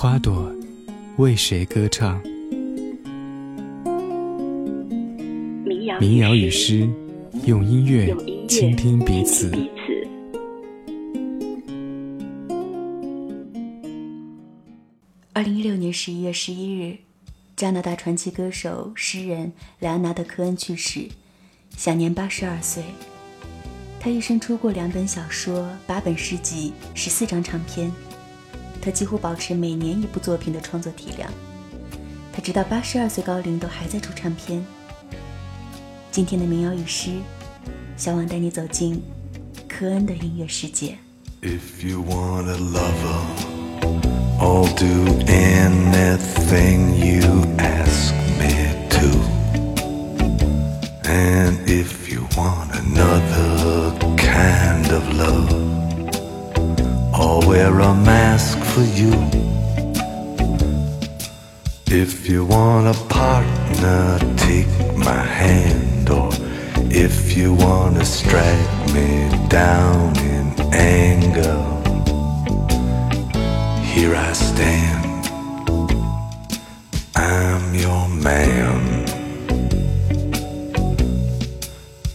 花朵为谁歌唱？民谣与诗，用音乐倾听彼此。二零一六年十一月十一日，加拿大传奇歌手、诗人莱昂纳德·科恩去世。享年八十二岁。他一生出过两本小说、八本诗集、十四张唱片。他几乎保持每年一部作品的创作体量。他直到八十二岁高龄都还在出唱片。今天的民谣与诗，小王带你走进科恩的音乐世界。If you want a lover, I'll do anything you ask me to. And if you want another kind of love, I'll wear a mask for you. If you want a partner, take my hand. Or if you want to strike me down in anger, here I stand. I'm your man.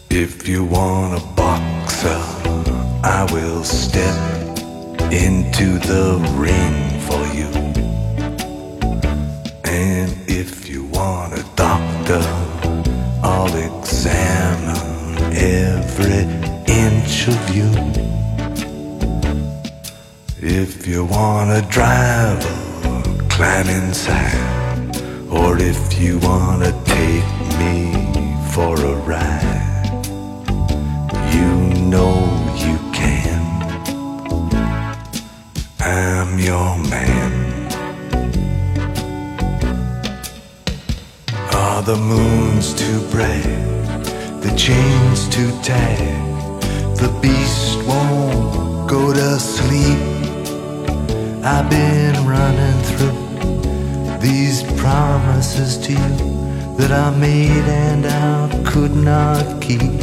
If you want a into the ring for you. And if you want a doctor, I'll examine every inch of you. If you want a driver, climb inside. Or if you want to take me for a ride your man. Are the moons too bright? The chains too tight? The beast won't go to sleep. I've been running through these promises to you that I made and I could not keep.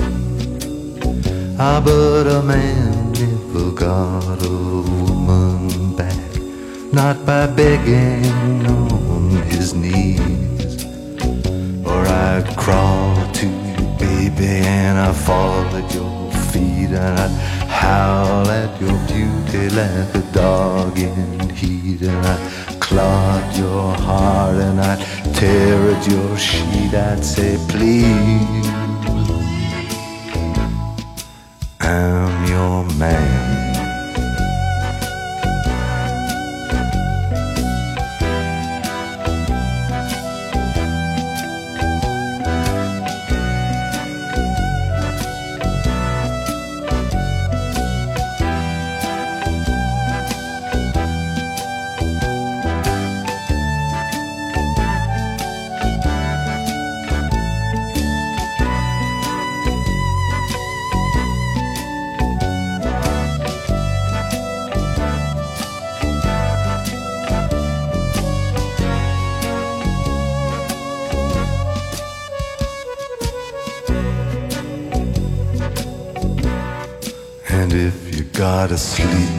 Ah, but a man never got a woman back, not by begging on his knees. Or I'd crawl to you, baby, and I'd fall at your feet, and I'd howl at your beauty like a dog in heat, and I'd clog your heart, and I'd tear at your sheet. I'd say, please. I'm your man. You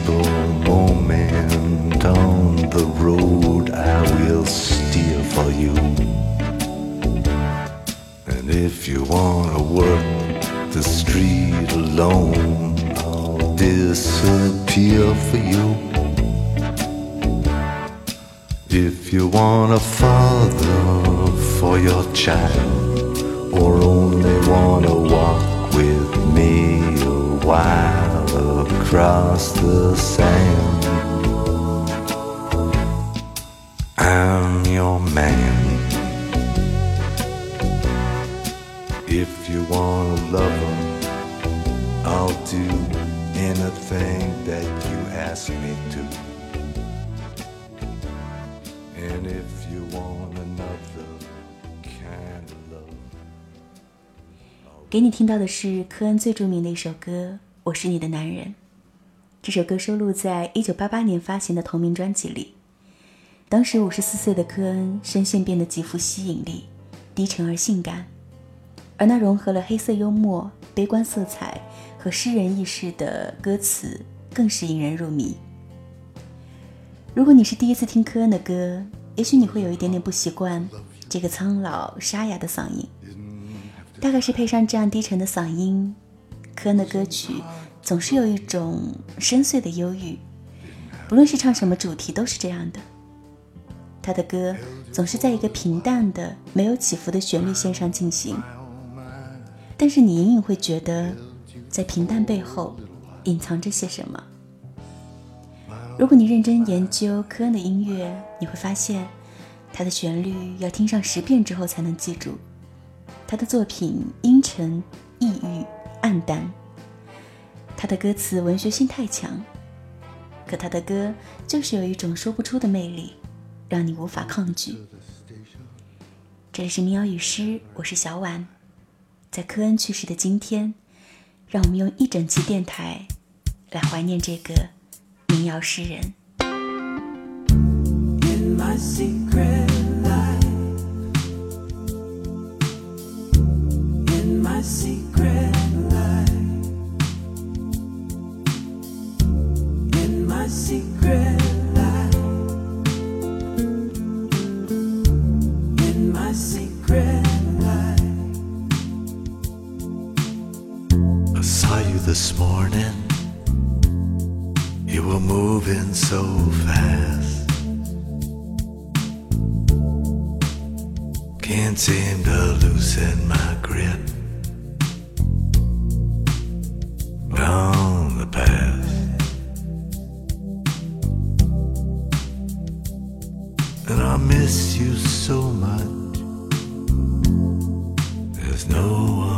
got a moment on the road, I will steer for you. And if you wanna work the street alone, I'll disappear for you. If you want a father for your child, or only wanna walk with me a while across the sand. I'm your man. If you wanna love him, I'll do anything that you ask me to. And if you want another kind of love. 给你听到的是科恩最著名的一首歌《我是你的男人》。这首歌收录在1988年发行的同名专辑里。当时54岁的科恩声线变得极富吸引力，低沉而性感，而那融合了黑色幽默、悲观色彩和诗人意识的歌词更是引人入迷。如果你是第一次听科恩的歌，也许你会有一点点不习惯这个苍老沙哑的嗓音。大概是配上这样低沉的嗓音，科恩的歌曲总是有一种深邃的忧郁。不论是唱什么主题，都是这样的。他的歌总是在一个平淡的、没有起伏的旋律线上进行，但是你隐隐会觉得，在平淡背后隐藏着些什么。如果你认真研究科恩的音乐，你会发现，他的旋律要听上十遍之后才能记住。他的作品阴沉、抑郁、暗淡。他的歌词文学性太强，可他的歌就是有一种说不出的魅力，让你无法抗拒。这里是民谣与诗，我是小婉。在科恩去世的今天，让我们用一整期电台来怀念这个民谣诗人。secret life. were moving so fast. Can't seem to loosen my grip on the past. And I miss you so much. There's no one.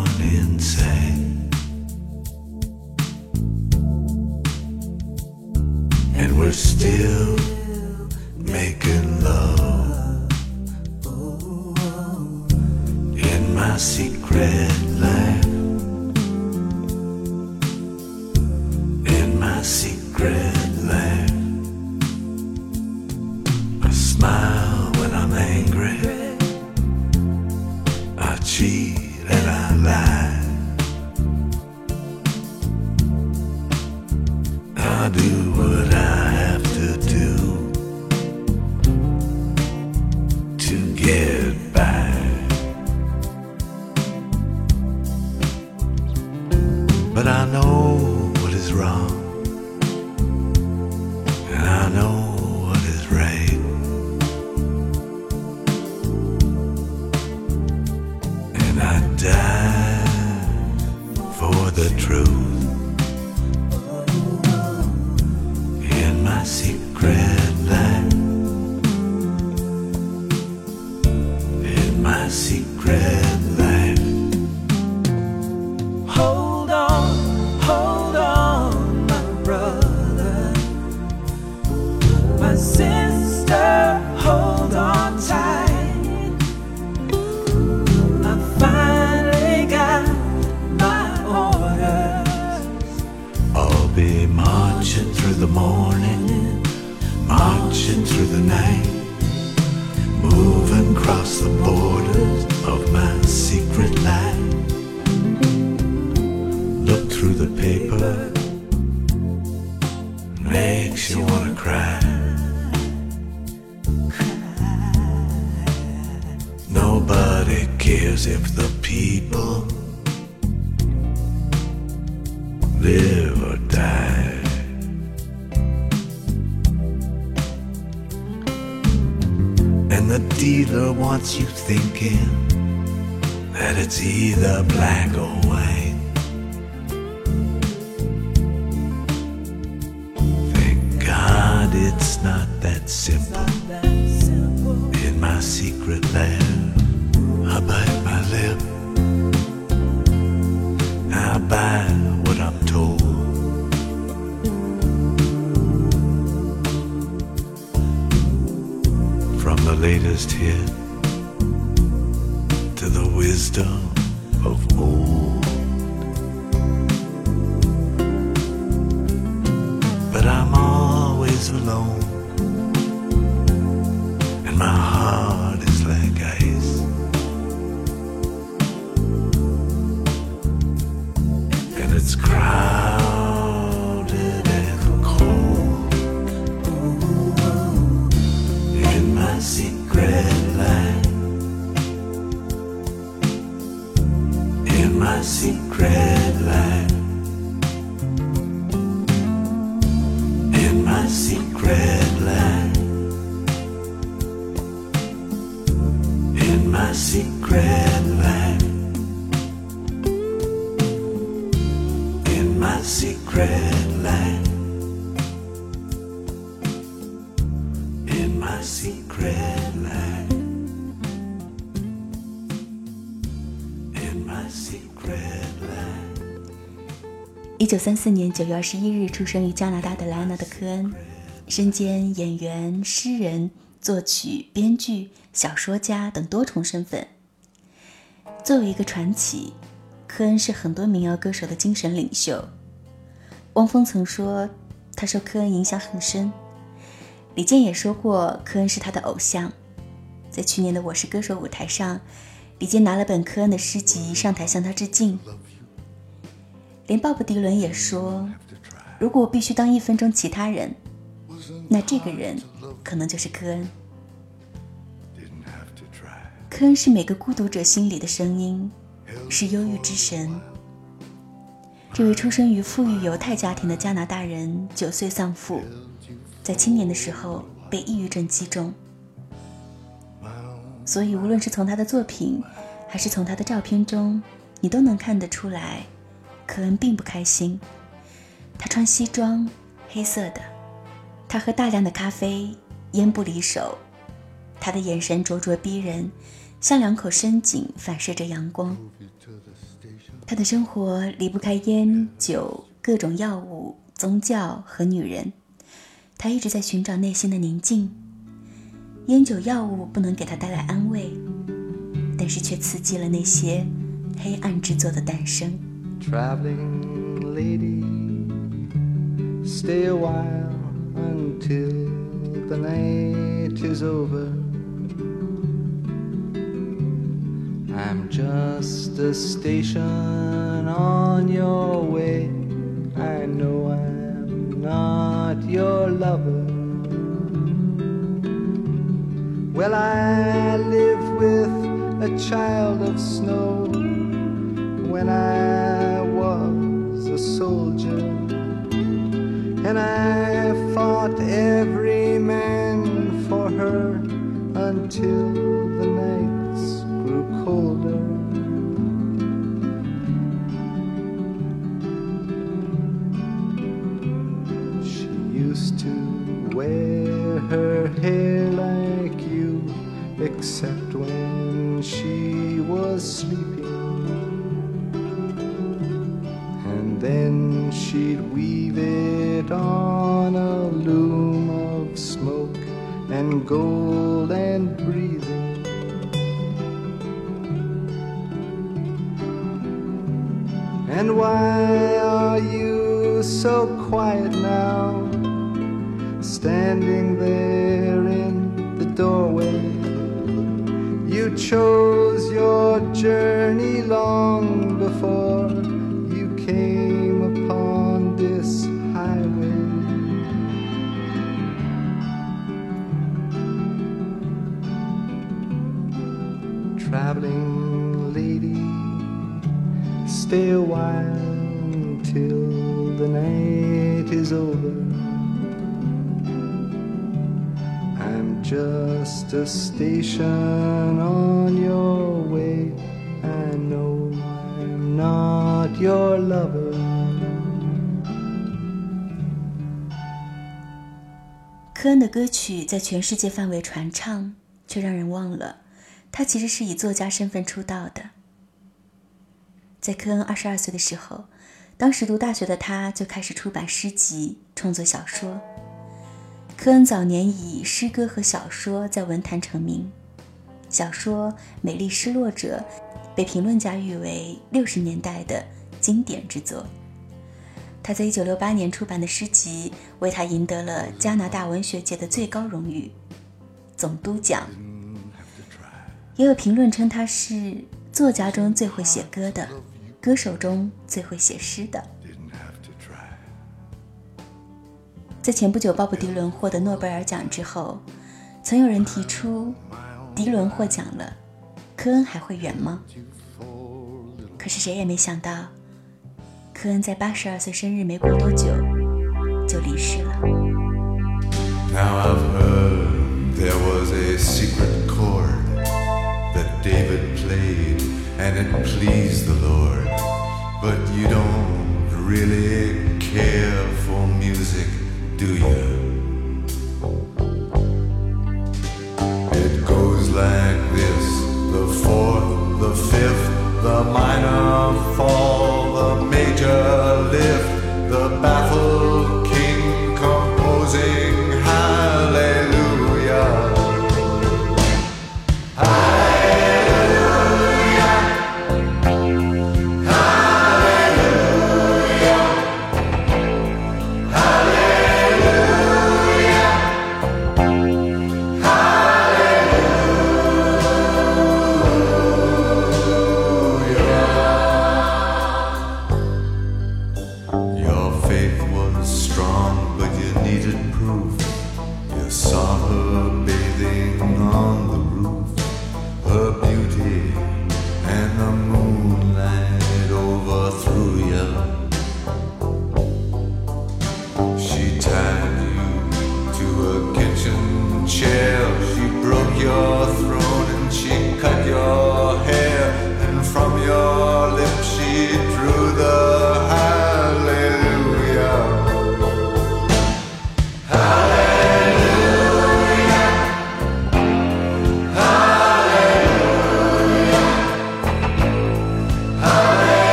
red light in my secret life. I smile when I'm angry. I cheat and I lie. thinking that it's either black or white. Thank God it's not that simple. In my secret land, I bite my lip. I buy what I'm told. From the latest hit wisdom of old. But I'm always alone. 三四年九月二十一日出生于加拿大的莱昂纳德·科恩，身兼演员、诗人、作曲、编剧、小说家等多重身份。作为一个传奇，科恩是很多民谣歌手的精神领袖。汪峰曾说他受科恩影响很深，李健也说过科恩是他的偶像。在去年的《我是歌手》舞台上，李健拿了本科恩的诗集上台向他致敬。连鲍勃迪伦也说，如果我必须当一分钟其他人，那这个人可能就是科恩。科恩是每个孤独者心里的声音，是忧郁之神。这位出生于富裕犹太家庭的加拿大人，九岁丧父，在青年的时候被抑郁症击中。所以，无论是从他的作品，还是从他的照片中，你都能看得出来，科恩并不开心。他穿西装，黑色的，他喝大量的咖啡，烟不离手，他的眼神灼灼逼人，像两口深井反射着阳光。他的生活离不开烟酒、各种药物、宗教和女人。他一直在寻找内心的宁静。烟酒药物不能给他带来安慰，但是却刺激了那些黑暗之作的诞生。Traveling lady, stay a while until the night is over. I'm just a station on your way. I know I'm not your lover. Well, I live with a child of snow when I soldier, and I fought every man for her until and gold and breathing. And why are you so just a station on your way. I know I'm not your lover. 科恩的歌曲在全世界范围传唱，却让人忘了，他其实是以作家身份出道的。在科恩二十二岁的时候，当时读大学的他就开始出版诗集、创作小说。科恩早年以诗歌和小说在文坛成名，小说《美丽失落者》被评论家誉为六十年代的经典之作。他在1968年出版的诗集为他赢得了加拿大文学界的最高荣誉——总督奖。也有评论称他是作家中最会写歌的，歌手中最会写诗的。在前不久鲍勃迪伦获得诺贝尔奖之后，曾有人提出，迪伦获奖了，科恩还会远吗？可是谁也没想到。科恩在八十二岁生日没过多久就离世了。Now I've heard there was a secret chord that David played and it pleased the Lord. But you don't really care for music, do you?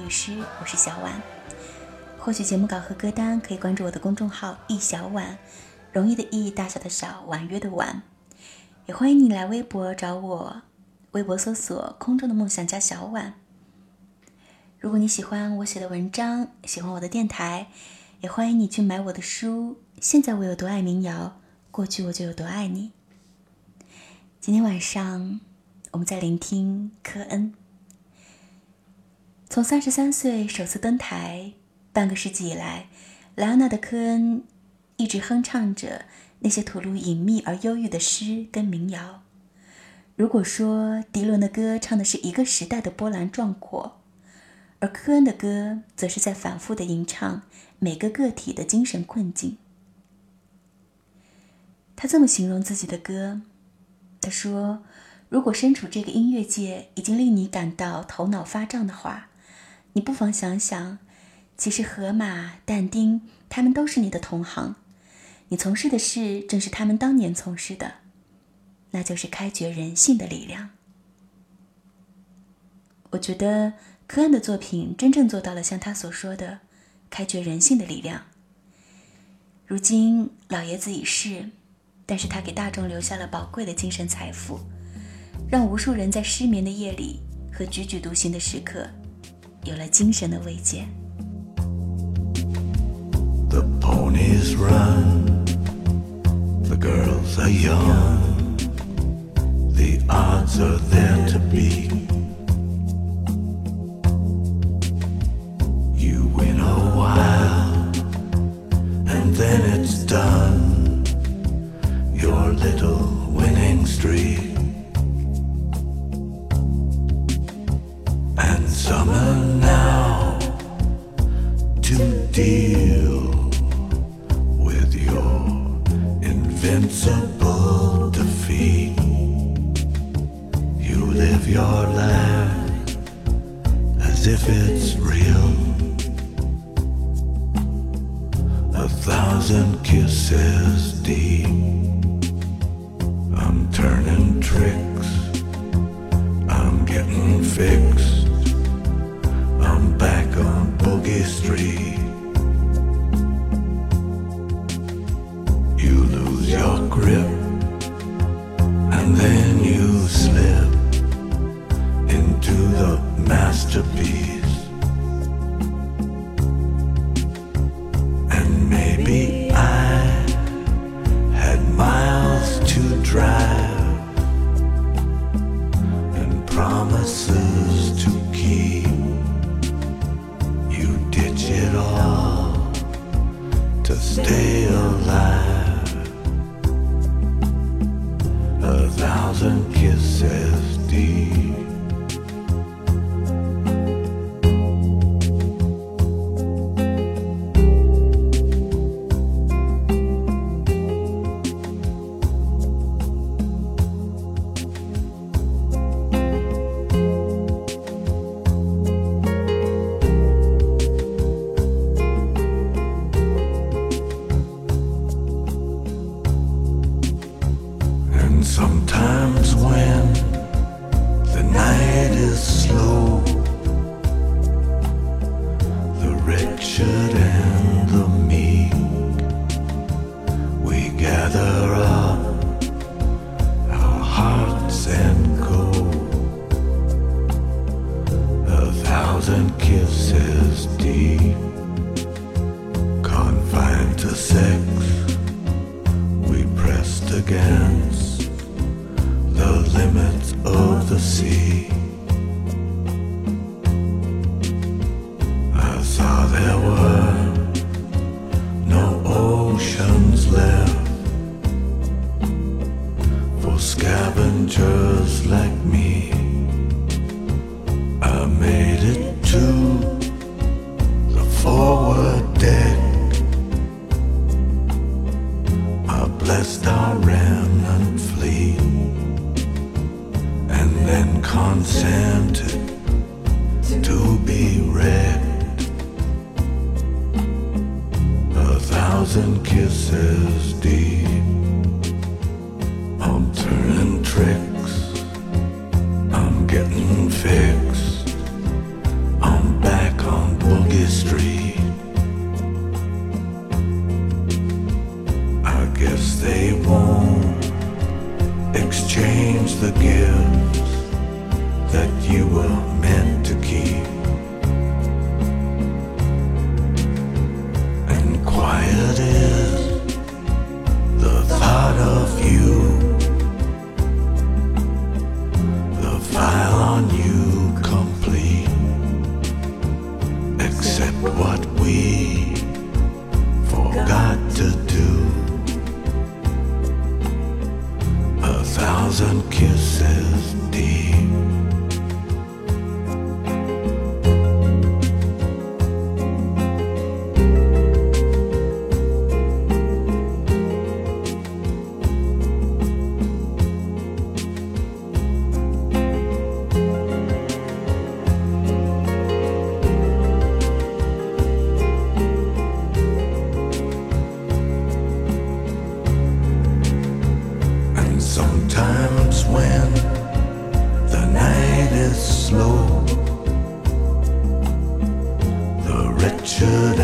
律师，我是小婉。获取节目稿和歌单，可以关注我的公众号“易小婉”，容易的易，大小的小，婉约的婉。也欢迎你来微博找我，微博搜索“空中的梦想家小婉”。如果你喜欢我写的文章，喜欢我的电台，也欢迎你去买我的书。现在我有多爱民谣，过去我就有多爱你。今天晚上，我们在聆听科恩。从三十三岁首次登台。半个世纪以来，莱昂纳德·科恩一直哼唱着那些吐露隐秘而忧郁的诗跟民谣。如果说迪伦的歌唱的是一个时代的波澜壮阔，而科恩的歌则是在反复的吟唱每个个体的精神困境。他这么形容自己的歌：“他说，如果身处这个音乐界已经令你感到头脑发胀的话，你不妨想想。”其实，河马、但丁，他们都是你的同行。你从事的事正是他们当年从事的，那就是开掘人性的力量。我觉得科恩的作品真正做到了像他所说的开掘人性的力量。如今老爷子已逝，但是他给大众留下了宝贵的精神财富，让无数人在失眠的夜里和踽踽独行的时刻，有了精神的慰藉。The ponies run, the girls are young, the odds are there to beat. You win a while, and then it's done. Your little winning streak. Then you slip into the masterpiece. just like me. Sometimes when the night is slow, the wretched